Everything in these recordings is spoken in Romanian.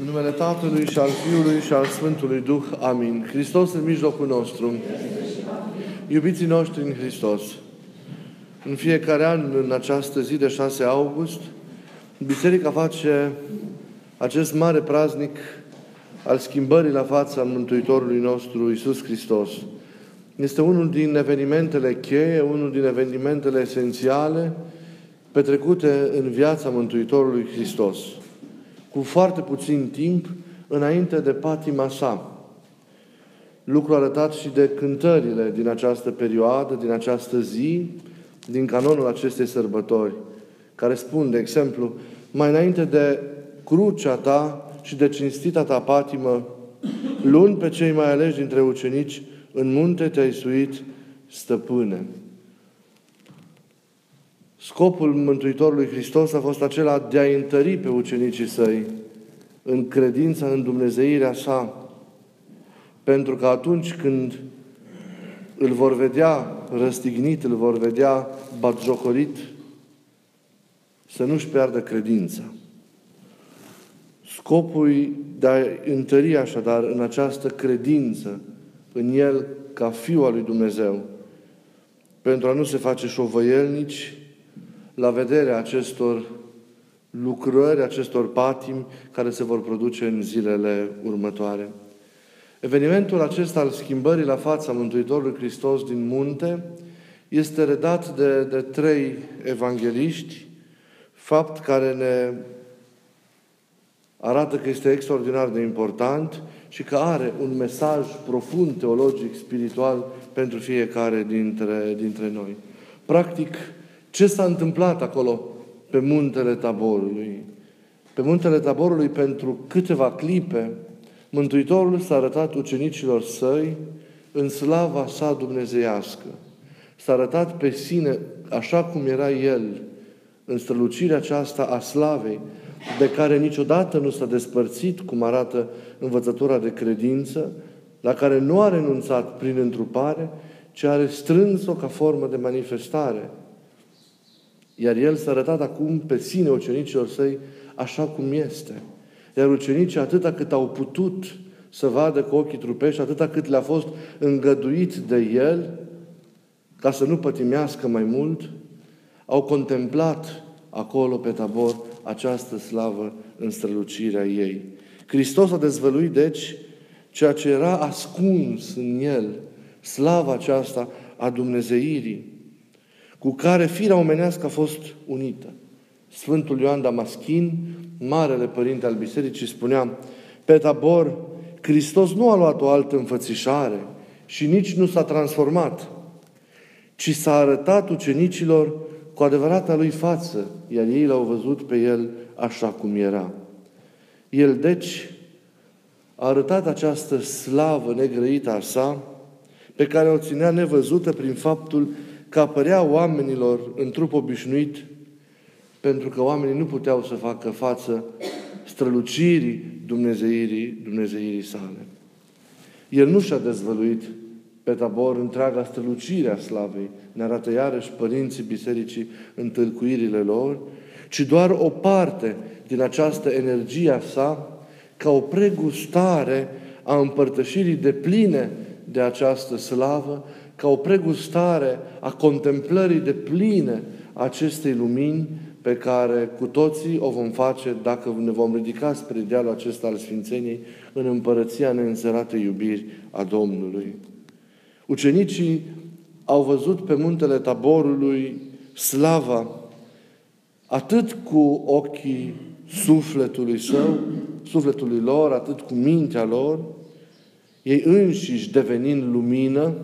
În numele Tatălui și al Fiului și al Sfântului Duh. Amin. Hristos în mijlocul nostru. Iubiții noștri în Hristos. În fiecare an, în această zi de 6 august, Biserica face acest mare praznic al schimbării la fața Mântuitorului nostru, Isus Hristos. Este unul din evenimentele cheie, unul din evenimentele esențiale petrecute în viața Mântuitorului Hristos cu foarte puțin timp înainte de patima sa. Lucru arătat și de cântările din această perioadă, din această zi, din canonul acestei sărbători, care spun, de exemplu, mai înainte de crucea ta și de cinstita ta patimă, luni pe cei mai aleși dintre ucenici, în munte te-ai suit, stăpâne. Scopul Mântuitorului Hristos a fost acela de a întări pe ucenicii săi în credința în Dumnezeirea sa, pentru că atunci când îl vor vedea răstignit, îl vor vedea batjocorit, să nu-și piardă credința. Scopul de a întări așadar în această credință în El ca Fiul al lui Dumnezeu, pentru a nu se face șovăielnici, la vederea acestor lucrări, acestor patimi care se vor produce în zilele următoare. Evenimentul acesta al schimbării la fața Mântuitorului Hristos din munte este redat de, de trei evangeliști, fapt care ne arată că este extraordinar de important și că are un mesaj profund teologic, spiritual pentru fiecare dintre, dintre noi. Practic, ce s-a întâmplat acolo pe muntele Taborului? Pe muntele Taborului, pentru câteva clipe, Mântuitorul s-a arătat ucenicilor săi în slava sa dumnezeiască. S-a arătat pe sine așa cum era El, în strălucirea aceasta a slavei, de care niciodată nu s-a despărțit, cum arată învățătura de credință, la care nu a renunțat prin întrupare, ci are strâns-o ca formă de manifestare – iar El s-a arătat acum pe sine ucenicilor săi așa cum este. Iar ucenicii, atâta cât au putut să vadă cu ochii trupești, atâta cât le-a fost îngăduit de El, ca să nu pătimească mai mult, au contemplat acolo pe tabor această slavă în strălucirea ei. Hristos a dezvăluit, deci, ceea ce era ascuns în El, slava aceasta a Dumnezeirii cu care firea omenească a fost unită. Sfântul Ioan Damaschin, Marele Părinte al Bisericii, spunea, pe tabor, Hristos nu a luat o altă înfățișare și nici nu s-a transformat, ci s-a arătat ucenicilor cu adevărata lui față, iar ei l-au văzut pe el așa cum era. El, deci, a arătat această slavă negrăită a sa, pe care o ținea nevăzută prin faptul că apărea oamenilor în trup obișnuit, pentru că oamenii nu puteau să facă față strălucirii Dumnezeirii, Dumnezeirii sale. El nu și-a dezvăluit pe tabor întreaga strălucire a slavei, ne arată iarăși părinții bisericii în tâlcuirile lor, ci doar o parte din această energie a sa ca o pregustare a împărtășirii de pline de această slavă ca o pregustare a contemplării de pline acestei lumini pe care cu toții o vom face dacă ne vom ridica spre idealul acesta al Sfințeniei în împărăția neînțărată iubiri a Domnului. Ucenicii au văzut pe muntele taborului slava atât cu ochii sufletului său, sufletului lor, atât cu mintea lor, ei înșiși devenind lumină,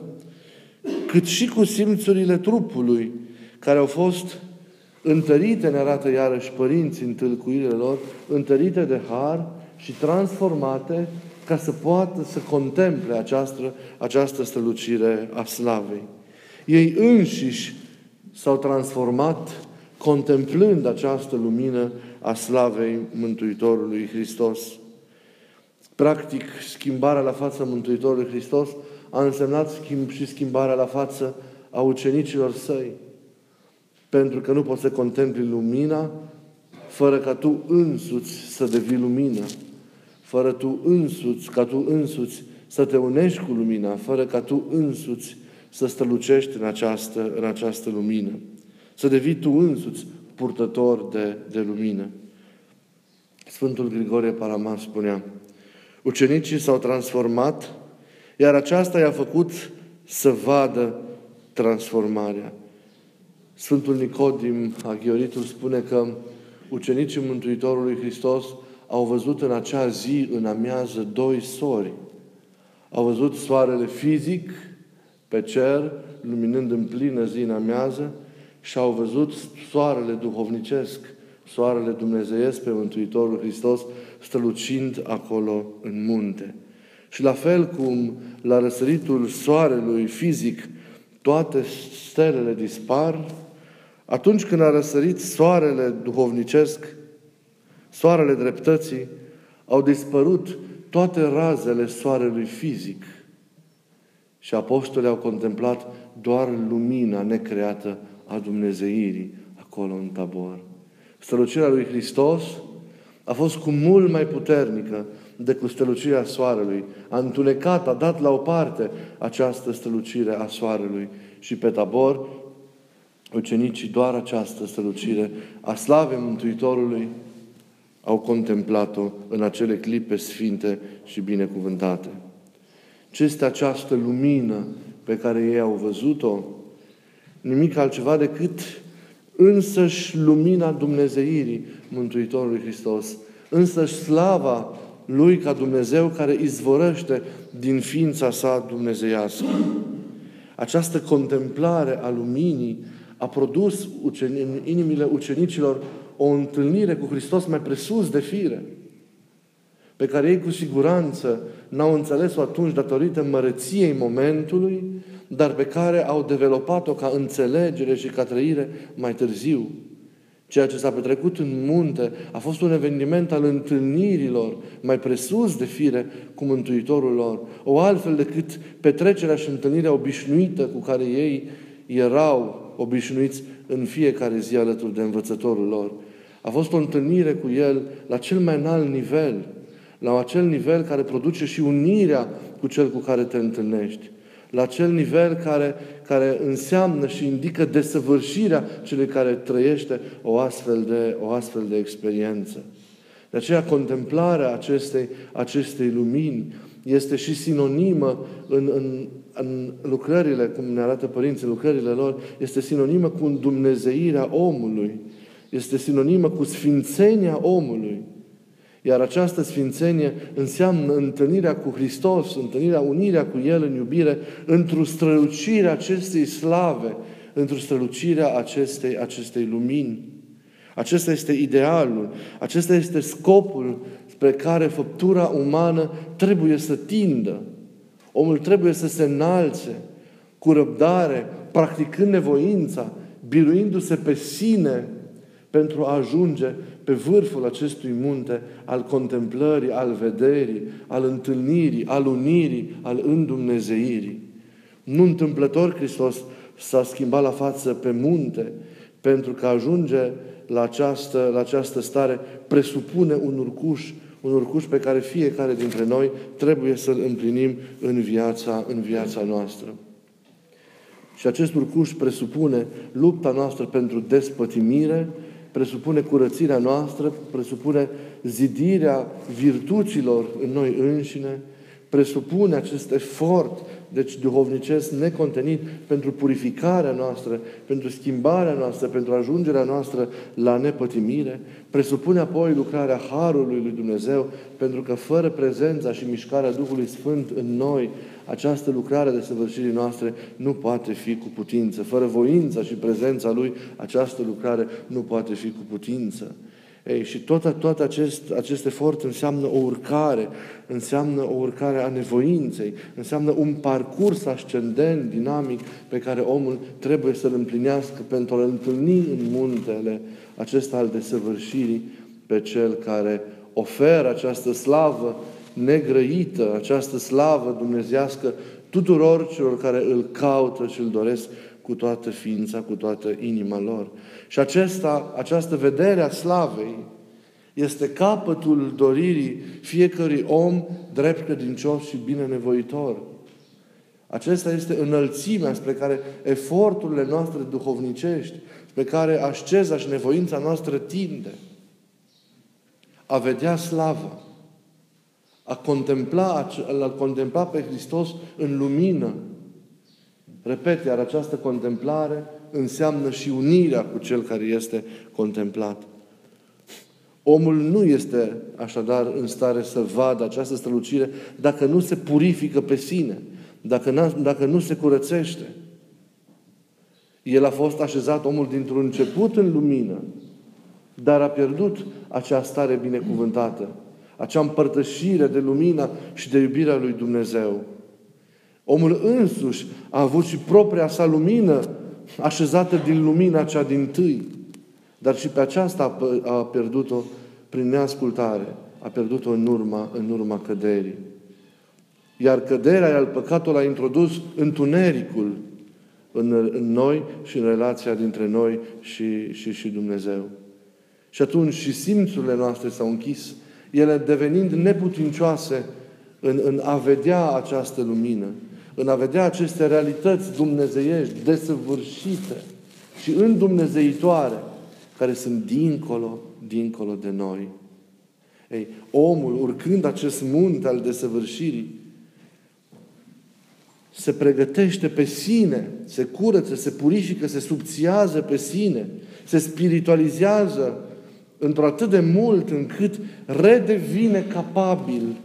cât și cu simțurile trupului, care au fost întărite, ne arată iarăși părinții în tâlcuirile lor, întărite de har și transformate ca să poată să contemple această, această strălucire a slavei. Ei înșiși s-au transformat contemplând această lumină a slavei Mântuitorului Hristos. Practic, schimbarea la fața Mântuitorului Hristos a însemnat schimb și schimbarea la față a ucenicilor săi. Pentru că nu poți să contempli lumina fără ca tu însuți să devii lumină. fără tu însuți, ca tu însuți să te unești cu lumina, fără ca tu însuți să strălucești în această, în această lumină. Să devii tu însuți purtător de, de lumină. Sfântul Grigorie Paraman spunea, ucenicii s-au transformat, iar aceasta i-a făcut să vadă transformarea. Sfântul Nicodim Aghioritul spune că ucenicii Mântuitorului Hristos au văzut în acea zi, în amiază, doi sori. Au văzut soarele fizic pe cer, luminând în plină zi în amiază, și au văzut soarele duhovnicesc, soarele dumnezeiesc pe Mântuitorul Hristos, strălucind acolo în munte. Și la fel cum la răsăritul soarelui fizic toate stelele dispar, atunci când a răsărit soarele duhovnicesc, soarele dreptății, au dispărut toate razele soarelui fizic. Și apostolii au contemplat doar lumina necreată a Dumnezeirii acolo în tabor. Strălucirea lui Hristos a fost cu mult mai puternică decât strălucirea soarelui. A întunecat, a dat la o parte această strălucire a soarelui. Și pe tabor, ucenicii doar această strălucire a slavei Mântuitorului au contemplat-o în acele clipe sfinte și binecuvântate. Ce este această lumină pe care ei au văzut-o? Nimic altceva decât însăși lumina Dumnezeirii Mântuitorului Hristos, însăși slava Lui ca Dumnezeu care izvorăște din ființa sa dumnezeiască. Această contemplare a luminii a produs în inimile ucenicilor o întâlnire cu Hristos mai presus de fire, pe care ei cu siguranță n-au înțeles-o atunci datorită măreției momentului, dar pe care au developat-o ca înțelegere și ca trăire mai târziu. Ceea ce s-a petrecut în munte a fost un eveniment al întâlnirilor mai presus de fire cu Mântuitorul lor. O altfel decât petrecerea și întâlnirea obișnuită cu care ei erau obișnuiți în fiecare zi alături de învățătorul lor. A fost o întâlnire cu El la cel mai înalt nivel, la acel nivel care produce și unirea cu cel cu care te întâlnești la acel nivel care, care înseamnă și indică desăvârșirea celui care trăiește o astfel de, o astfel de experiență. De aceea, contemplarea acestei, acestei lumini este și sinonimă în, în, în lucrările, cum ne arată părinții, lucrările lor, este sinonimă cu dumnezeirea omului. Este sinonimă cu sfințenia omului. Iar această sfințenie înseamnă întâlnirea cu Hristos, întâlnirea, unirea cu El în iubire, într-o strălucire acestei slave, într-o strălucire acestei, acestei lumini. Acesta este idealul, acesta este scopul spre care făptura umană trebuie să tindă. Omul trebuie să se înalțe cu răbdare, practicând nevoința, biruindu-se pe sine pentru a ajunge pe vârful acestui munte al contemplării, al vederii, al întâlnirii, al unirii, al îndumnezeirii. Nu întâmplător Hristos s-a schimbat la față pe munte, pentru că ajunge la această, la această stare presupune un urcuș, un urcuș pe care fiecare dintre noi trebuie să-l împlinim în viața, în viața noastră. Și acest urcuș presupune lupta noastră pentru despătimire, presupune curățirea noastră, presupune zidirea virtuților în noi înșine, presupune acest efort, deci duhovnicesc necontenit, pentru purificarea noastră, pentru schimbarea noastră, pentru ajungerea noastră la nepătimire, presupune apoi lucrarea Harului lui Dumnezeu, pentru că fără prezența și mișcarea Duhului Sfânt în noi, această lucrare de săvârșirii noastre nu poate fi cu putință. Fără voința și prezența Lui, această lucrare nu poate fi cu putință. Ei, și tot, tot acest, acest efort înseamnă o urcare, înseamnă o urcare a nevoinței, înseamnă un parcurs ascendent, dinamic, pe care omul trebuie să-l împlinească pentru a întâlni în muntele acesta al desăvârșirii pe cel care oferă această slavă negrăită, această slavă dumnezească tuturor celor care îl caută și îl doresc cu toată ființa, cu toată inima lor. Și acesta, această vedere a slavei Este capătul doririi fiecărui om drept credincios și bine nevoitor. Acesta este înălțimea spre care eforturile noastre duhovnicești, spre care asceza și nevoința noastră tinde. A vedea slavă, a contempla, a contempla pe Hristos în lumină. Repet, iar această contemplare înseamnă și unirea cu Cel care este contemplat. Omul nu este așadar în stare să vadă această strălucire dacă nu se purifică pe sine, dacă, dacă nu se curățește. El a fost așezat, omul, dintr-un început în lumină, dar a pierdut acea stare binecuvântată, acea împărtășire de lumină și de iubirea lui Dumnezeu. Omul însuși a avut și propria sa lumină așezată din lumina cea din tâi, dar și pe aceasta a pierdut-o prin neascultare, a pierdut-o în urma, în urma căderii. Iar căderea al păcatului a introdus întunericul în, în noi și în relația dintre noi și, și, și Dumnezeu. Și atunci și simțurile noastre s-au închis, ele devenind neputincioase în, în a vedea această lumină, în a vedea aceste realități dumnezeiești, desăvârșite și îndumnezeitoare, care sunt dincolo, dincolo de noi. Ei, omul, urcând acest munte al desăvârșirii, se pregătește pe sine, se curăță, se purifică, se subțiază pe sine, se spiritualizează într-o atât de mult încât redevine capabil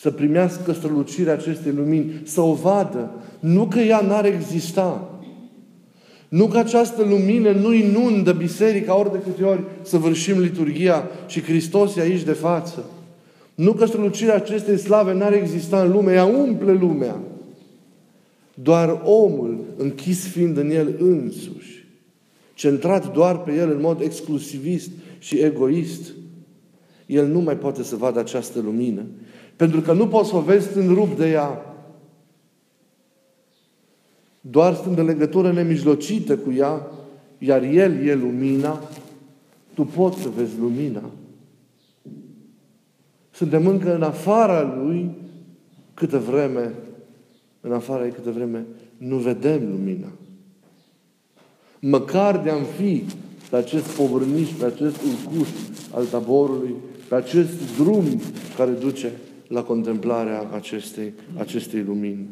să primească strălucirea acestei lumini, să o vadă. Nu că ea n-ar exista. Nu că această lumină nu inundă biserica ori de câte ori să vârșim liturgia și Hristos e aici de față. Nu că strălucirea acestei slave n-ar exista în lume, ea umple lumea. Doar omul, închis fiind în el însuși, centrat doar pe el în mod exclusivist și egoist, el nu mai poate să vadă această lumină. Pentru că nu poți să o vezi stând rup de ea. Doar stând în legătură nemijlocită cu ea, iar El e lumina, tu poți să vezi lumina. Suntem încă în afara Lui câtă vreme în afara ei câte vreme, nu vedem lumina. Măcar de-am fi pe acest povărniș, pe acest urcuș al taborului, pe acest drum care duce la contemplarea acestei, acestei lumini.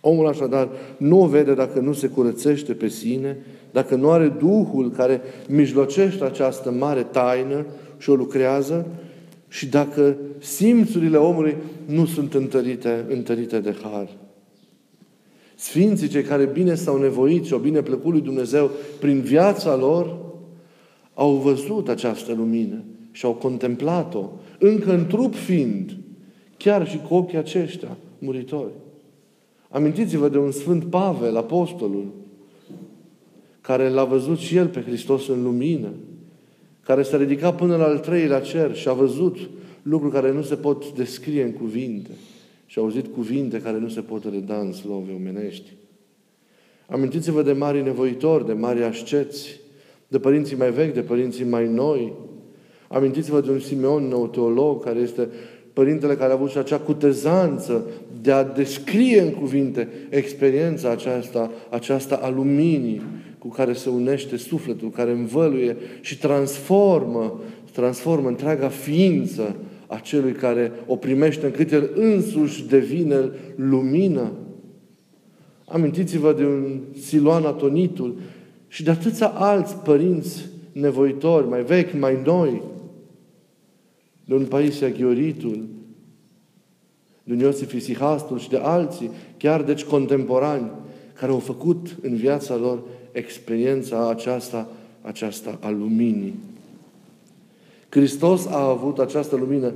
Omul așadar nu o vede dacă nu se curățește pe sine, dacă nu are Duhul care mijlocește această mare taină și o lucrează și dacă simțurile omului nu sunt întărite, întărite de har. Sfinții, cei care bine s-au nevoit și au bine plăcut lui Dumnezeu prin viața lor, au văzut această lumină și au contemplat-o, încă în trup fiind, chiar și cu ochii aceștia muritori. Amintiți-vă de un Sfânt Pavel, apostolul, care l-a văzut și el pe Hristos în lumină, care s-a ridicat până la al treilea cer și a văzut lucruri care nu se pot descrie în cuvinte și a auzit cuvinte care nu se pot reda în slove omenești. Amintiți-vă de mari nevoitori, de mari asceți, de părinții mai vechi, de părinții mai noi. Amintiți-vă de un Simeon, nou teolog, care este părintele care a avut și acea cutezanță de a descrie în cuvinte experiența aceasta, aceasta a luminii cu care se unește sufletul, care învăluie și transformă, transformă întreaga ființă a celui care o primește încât el însuși devine lumină. Amintiți-vă de un Siloan Atonitul și de atâția alți părinți nevoitori, mai vechi, mai noi, de un Paisia Ghioritul, de un Iosif Isihastul și de alții, chiar deci contemporani, care au făcut în viața lor experiența aceasta, aceasta a luminii. Hristos a avut această lumină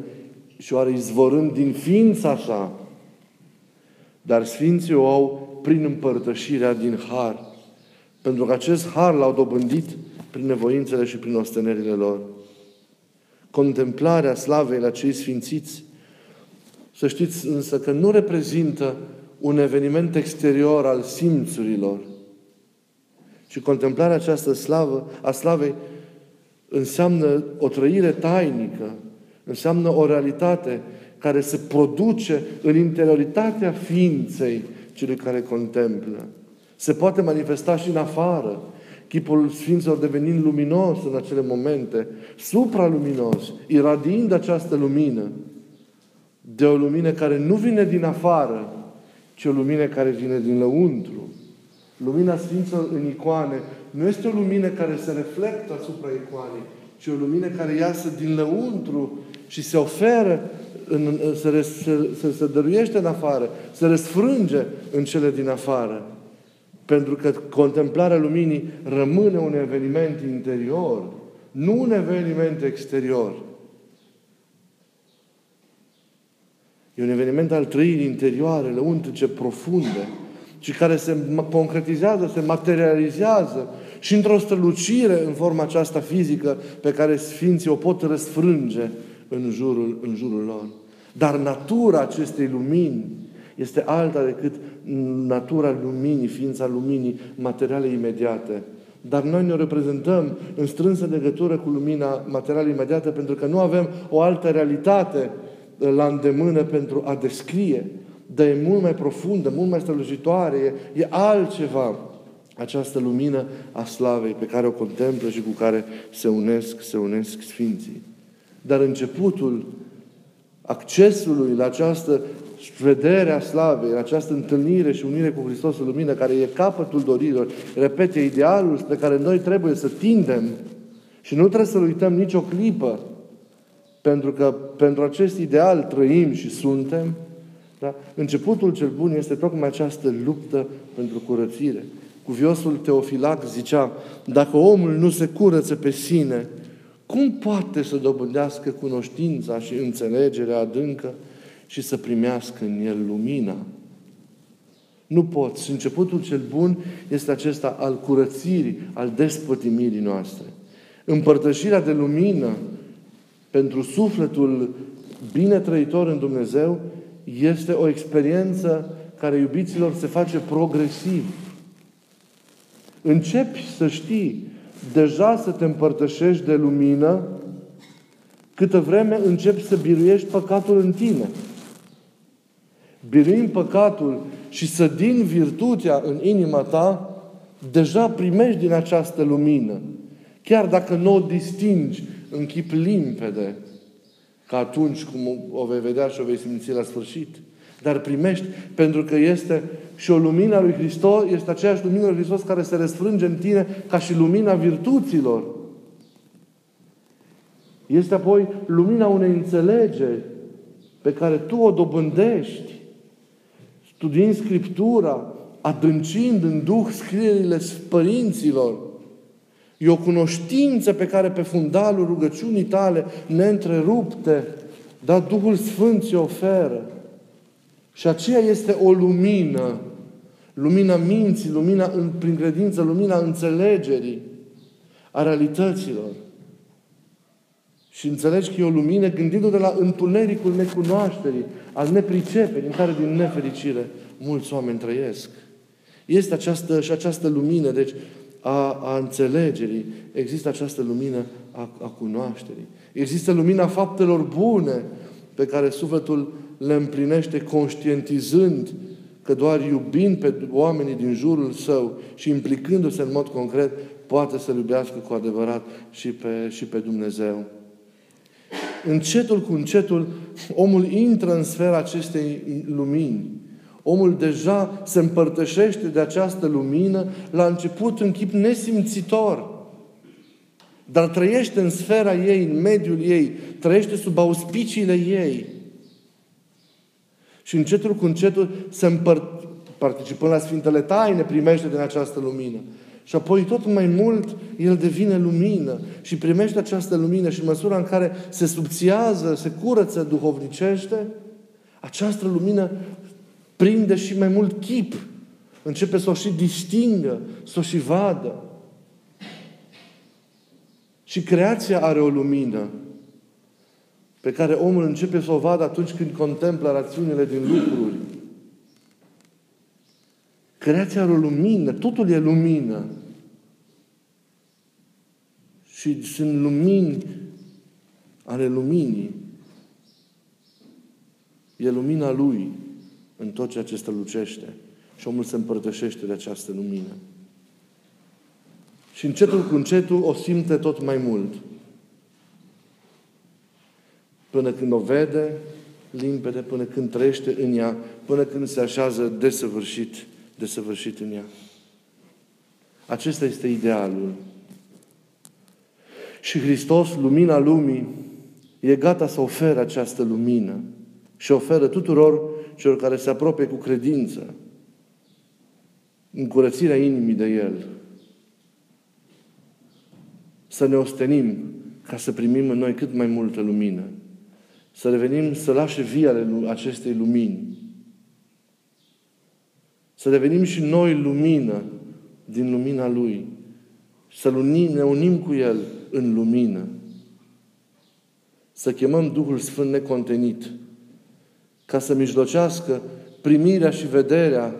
și o are izvorând din ființa sa. Dar Sfinții o au prin împărtășirea din har. Pentru că acest har l-au dobândit prin nevoințele și prin ostenerile lor. Contemplarea slavei la cei sfințiți, să știți însă că nu reprezintă un eveniment exterior al simțurilor, ci contemplarea această slavă, a slavei înseamnă o trăire tainică, înseamnă o realitate care se produce în interioritatea ființei celui care contemplă. Se poate manifesta și în afară, chipul Sfinților devenind luminos în acele momente, supraluminos, iradiind această lumină, de o lumină care nu vine din afară, ci o lumină care vine din lăuntru. Lumina Sfinților în icoane nu este o lumină care se reflectă asupra icoanei, ci o lumină care iasă din lăuntru și se oferă, în, se, se, se, se dăruiește în afară, se răsfrânge în cele din afară. Pentru că contemplarea luminii rămâne un eveniment interior, nu un eveniment exterior. E un eveniment al trăirii interioare, lăuntrice, profunde, și care se concretizează, se materializează și într-o strălucire în forma aceasta fizică pe care Sfinții o pot răsfrânge în jurul, în jurul lor. Dar natura acestei lumini este alta decât natura luminii, ființa luminii materiale imediate. Dar noi ne reprezentăm în strânsă legătură cu lumina materială imediată pentru că nu avem o altă realitate la îndemână pentru a descrie. Dar e mult mai profundă, mult mai strălucitoare, e, e altceva această lumină a slavei pe care o contemplă și cu care se unesc, se unesc Sfinții. Dar începutul accesului la această vederea slavei, la această întâlnire și unire cu Hristos în lumină, care e capătul dorilor, repete, idealul spre care noi trebuie să tindem și nu trebuie să-l uităm nicio clipă, pentru că pentru acest ideal trăim și suntem, da? începutul cel bun este tocmai această luptă pentru curățire. Cuviosul Teofilac zicea, dacă omul nu se curăță pe sine, cum poate să dobândească cunoștința și înțelegerea adâncă și să primească în el lumina? Nu pot. Și începutul cel bun este acesta al curățirii, al despătimirii noastre. Împărtășirea de lumină pentru sufletul bine trăitor în Dumnezeu este o experiență care, iubiților, se face progresiv. Începi să știi deja să te împărtășești de lumină câtă vreme începi să biruiești păcatul în tine. Biruind păcatul și să din virtutea în inima ta, deja primești din această lumină. Chiar dacă nu o distingi în chip limpede, ca atunci cum o vei vedea și o vei simți la sfârșit. Dar primești pentru că este și o lumină a lui Hristos, este aceeași lumină a lui Hristos care se răsfrânge în tine ca și lumina virtuților. Este apoi lumina unei înțelegeri pe care tu o dobândești studiind Scriptura, adâncind în Duh scrierile părinților. E o cunoștință pe care pe fundalul rugăciunii tale neîntrerupte, dar Duhul Sfânt ți oferă. Și aceea este o lumină. Lumina minții, lumina în, prin credință, lumina înțelegerii a realităților. Și înțelegi că e o lumină gândindu-te la întunericul necunoașterii, al nepriceperii, în care din nefericire mulți oameni trăiesc. Este această, și această lumină, deci, a, a înțelegerii. Există această lumină a, a cunoașterii. Există lumina faptelor bune pe care sufletul le împlinește conștientizând că doar iubind pe oamenii din jurul său și implicându-se în mod concret, poate să iubească cu adevărat și pe, și pe Dumnezeu. Încetul cu încetul, omul intră în sfera acestei lumini. Omul deja se împărtășește de această lumină la început în chip nesimțitor. Dar trăiește în sfera ei, în mediul ei, trăiește sub auspiciile ei. Și încetul cu încetul se împăr- participând la Sfintele Taine, primește din această lumină. Și apoi tot mai mult el devine lumină și primește această lumină și în măsura în care se subțiază, se curăță duhovnicește, această lumină prinde și mai mult chip. Începe să o și distingă, să o și vadă. Și creația are o lumină pe care omul începe să o vadă atunci când contemplă rațiunile din lucruri. Creația are o lumină, totul e lumină. și sunt lumini ale luminii. E lumina Lui în tot ceea ce strălucește. Și omul se împărtășește de această lumină. Și încetul cu încetul o simte tot mai mult. Până când o vede limpede, până când trăiește în ea, până când se așează desăvârșit, desăvârșit în ea. Acesta este idealul. Și Hristos, lumina lumii, e gata să ofere această lumină și oferă tuturor celor care se apropie cu credință încurățirea inimii de El. Să ne ostenim ca să primim în noi cât mai multă lumină. Să revenim să lașe vii ale acestei lumini. Să devenim și noi lumină din lumina Lui. Să ne unim cu El în lumină. Să chemăm Duhul Sfânt necontenit ca să mijlocească primirea și vederea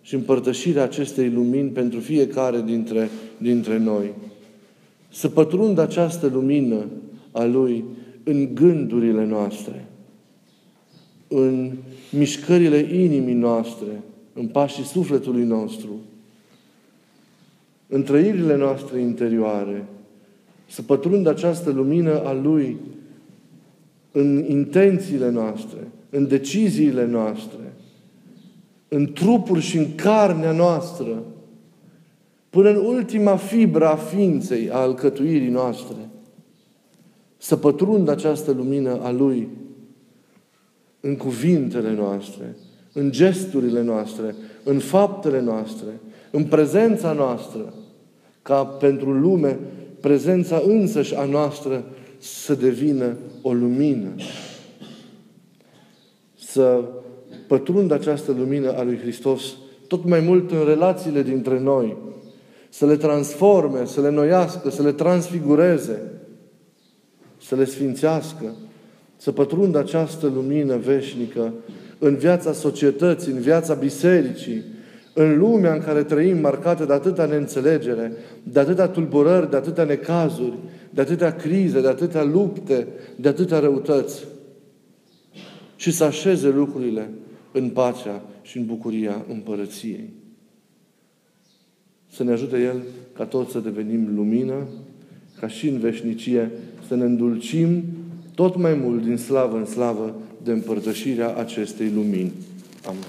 și împărtășirea acestei lumini pentru fiecare dintre, dintre noi. Să pătrundă această lumină a Lui în gândurile noastre, în mișcările inimii noastre, în pașii sufletului nostru, în trăirile noastre interioare, să pătrundă această lumină a Lui în intențiile noastre, în deciziile noastre, în trupul și în carnea noastră, până în ultima fibră a ființei, a alcătuirii noastre, să pătrundă această lumină a Lui în cuvintele noastre, în gesturile noastre, în faptele noastre, în prezența noastră, ca pentru lume prezența însăși a noastră să devină o lumină. Să pătrundă această lumină a lui Hristos tot mai mult în relațiile dintre noi, să le transforme, să le noiască, să le transfigureze, să le sfințească, să pătrundă această lumină veșnică în viața societății, în viața bisericii, în lumea în care trăim, marcată de atâta neînțelegere, de atâta tulburări, de atâta necazuri, de atâtea crize, de atâtea lupte, de atâtea răutăți. Și să așeze lucrurile în pacea și în bucuria împărăției. Să ne ajute El ca toți să devenim lumină, ca și în veșnicie să ne îndulcim tot mai mult din slavă în slavă de împărtășirea acestei lumini. Amin.